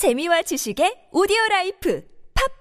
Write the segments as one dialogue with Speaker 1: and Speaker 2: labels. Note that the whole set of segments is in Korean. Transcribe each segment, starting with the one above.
Speaker 1: 재미와 지식의 오디오 life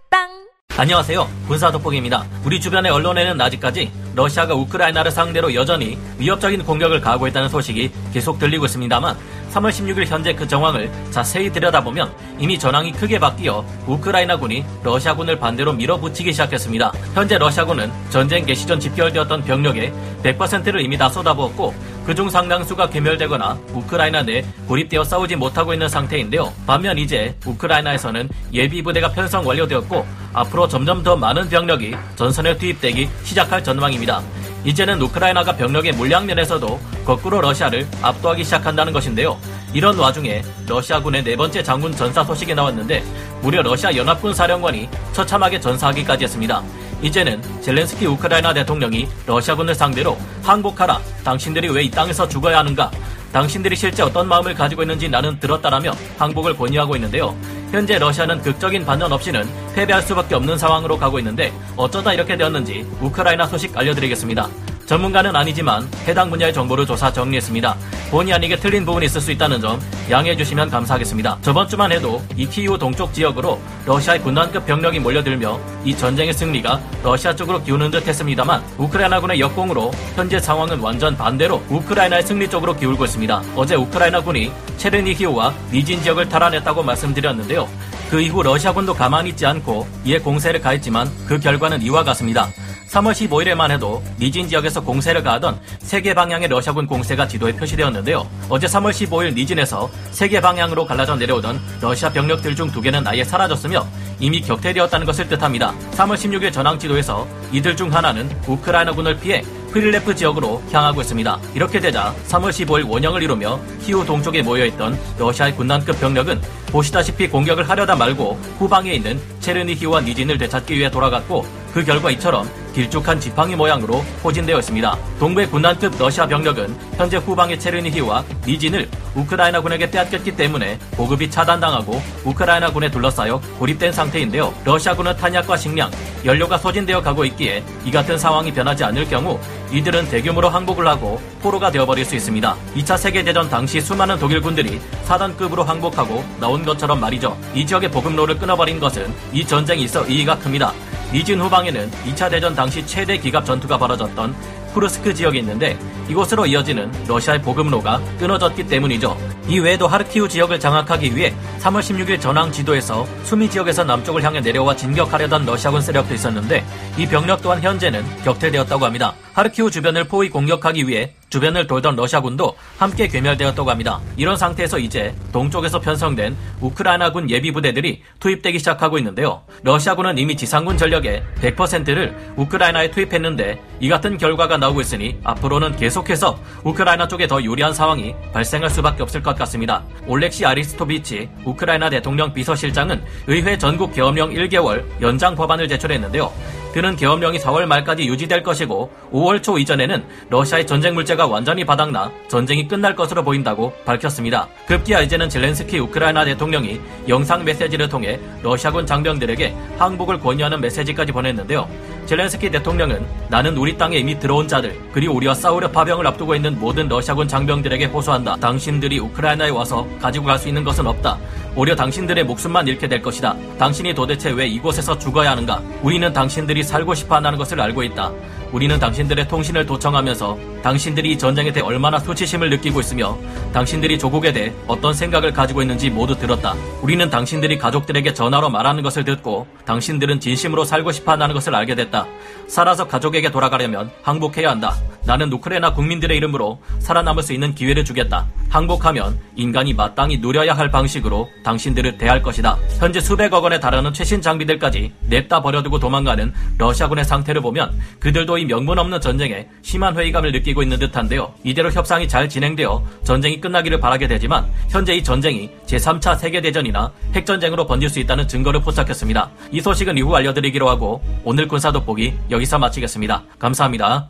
Speaker 1: 팟빵
Speaker 2: 안녕하세요. 군사 돋보기입니다. 우리 주변의 언론에는 아직까지 러시아가 우크라이나를 상대로 여전히 위협적인 공격을 가하고 있다는 소식이 계속 들리고 있습니다만 3월 16일 현재 그 정황을 자세히 들여다보면 이미 전황이 크게 바뀌어 우크라이나군이 러시아군을 반대로 밀어붙이기 시작했습니다. 현재 러시아군은 전쟁 개시 전 집결되었던 병력의 100%를 이미 다 쏟아부었고 그중 상당수가 괴멸되거나 우크라이나 내 고립되어 싸우지 못하고 있는 상태인데요. 반면 이제 우크라이나에서는 예비 부대가 편성 완료되었고 앞으로 점점 더 많은 병력이 전선에 투입되기 시작할 전망입니다. 이제는 우크라이나가 병력의 물량 면에서도 거꾸로 러시아를 압도하기 시작한다는 것인데요. 이런 와중에 러시아군의 네 번째 장군 전사 소식이 나왔는데 무려 러시아 연합군 사령관이 처참하게 전사하기까지 했습니다. 이제는 젤렌스키 우크라이나 대통령이 러시아군을 상대로 항복하라. 당신들이 왜 이 땅에서 죽어야 하는가? 당신들이 실제 어떤 마음을 가지고 있는지 나는 들었다라며 항복을 권유하고 있는데요. 현재 러시아는 극적인 반전 없이는 패배할 수밖에 없는 상황으로 가고 있는데 어쩌다 이렇게 되었는지 우크라이나 소식 알려드리겠습니다. 전문가는 아니지만 해당 분야의 정보를 조사 정리했습니다. 본의 아니게 틀린 부분이 있을 수 있다는 점 양해해 주시면 감사하겠습니다. 저번 주만 해도 이 키이우 동쪽 지역으로 러시아의 군단급 병력이 몰려들며 이 전쟁의 승리가 러시아 쪽으로 기우는 듯 했습니다만 우크라이나군의 역공으로 현재 상황은 완전 반대로 우크라이나의 승리 쪽으로 기울고 있습니다. 어제 우크라이나군이 체르니히우와 니진 지역을 탈환했다고 말씀드렸는데요. 그 이후 러시아군도 가만히 있지 않고 이에 공세를 가했지만 그 결과는 이와 같습니다. 3월 15일에만 해도 니진 지역에서 공세를 가하던 세계 방향의 러시아군 공세가 지도에 표시되었는데요. 어제 3월 15일 니진에서 세계 방향으로 갈라져 내려오던 러시아 병력들 중 두 개는 아예 사라졌으며 이미 격퇴되었다는 것을 뜻합니다. 3월 16일 전황 지도에서 이들 중 하나는 우크라이나군을 피해 프릴레프 지역으로 향하고 있습니다. 이렇게 되자 3월 15일 원형을 이루며 키우 동쪽에 모여있던 러시아의 군단급 병력은 보시다시피 공격을 하려다 말고 후방에 있는 체르니히와 니진을 되찾기 위해 돌아갔고 그 결과 이처럼 길쭉한 지팡이 모양으로 포진되어 있습니다. 동부의 군단급 러시아 병력은 현재 후방의 체르니히와 니진을 우크라이나군에게 빼앗겼기 때문에 보급이 차단당하고 우크라이나군에 둘러싸여 고립된 상태인데요. 러시아군은 탄약과 식량, 연료가 소진되어 가고 있기에 이 같은 상황이 변하지 않을 경우 이들은 대규모로 항복을 하고 포로가 되어버릴 수 있습니다. 2차 세계대전 당시 수많은 독일군들이 사단급으로 항복하고 나온 것처럼 말이죠. 이 지역의 보급로를 끊어버린 것은 이 전쟁이 있어 이의가 큽니다. 니진 후방에는 2차 대전 당시 최대 기갑 전투가 벌어졌던 쿠르스크 지역이 있는데 이곳으로 이어지는 러시아의 보급로가 끊어졌기 때문이죠. 이 외에도 하르키우 지역을 장악하기 위해 3월 16일 전황 지도에서 수미 지역에서 남쪽을 향해 내려와 진격하려던 러시아군 세력도 있었는데 이 병력 또한 현재는 격퇴되었다고 합니다. 하르키우 주변을 포위 공격하기 위해 주변을 돌던 러시아군도 함께 괴멸되었다고 합니다. 이런 상태에서 이제 동쪽에서 편성된 우크라이나군 예비 부대들이 투입되기 시작하고 있는데요. 러시아군은 이미 지상군 전력의 100%를 우크라이나에 투입했는데 이 같은 결과가 나오고 있으니 앞으로는 계속해서 우크라이나 쪽에 더 유리한 상황이 발생할 수밖에 없을 것 같습니다. 올렉시 아리스토비치 우크라이나 대통령 비서실장은 의회 전국 계엄령 1개월 연장 법안을 제출했는데요. 그는 계엄령이 4월 말까지 유지될 것이고 5월 초 이전에는 러시아의 전쟁 물자가 완전히 바닥나 전쟁이 끝날 것으로 보인다고 밝혔습니다. 급기야 이제는 젤렌스키 우크라이나 대통령이 영상 메시지를 통해 러시아군 장병들에게 항복을 권유하는 메시지까지 보냈는데요. 젤렌스키 대통령은 나는 우리 땅에 이미 들어온 자들 그리고 우리와 싸우려 파병을 앞두고 있는 모든 러시아군 장병들에게 호소한다. 당신들이 우크라이나에 와서 가지고 갈 수 있는 것은 없다. 오히려 당신들의 목숨만 잃게 될 것이다. 당신이 도대체 왜 이곳에서 죽어야 하는가? 우리는 당신들이 살고 싶어 한다는 것을 알고 있다. 우리는 당신들의 통신을 도청하면서 당신들이 이 전쟁에 대해 얼마나 수치심을 느끼고 있으며 당신들이 조국에 대해 어떤 생각을 가지고 있는지 모두 들었다. 우리는 당신들이 가족들에게 전화로 말하는 것을 듣고 당신들은 진심으로 살고 싶어 한다는 것을 알게 됐다. 살아서 가족에게 돌아가려면 항복해야 한다. 나는 우크라이나 국민들의 이름으로 살아남을 수 있는 기회를 주겠다. 항복하면 인간이 마땅히 누려야 할 방식으로 당신들을 대할 것이다. 현재 수백억 원에 달하는 최신 장비들까지 냅다 버려두고 도망가는 러시아군의 상태를 보면 그들도 이 명분 없는 전쟁에 심한 회의감을 느끼고 있는 듯한데요. 이대로 협상이 잘 진행되어 전쟁이 끝나기를 바라게 되지만 현재 이 전쟁이 제3차 세계대전이나 핵전쟁으로 번질 수 있다는 증거를 포착했습니다. 이 소식은 이후 알려드리기로 하고 오늘 군사 돋보기 여기서 마치겠습니다. 감사합니다.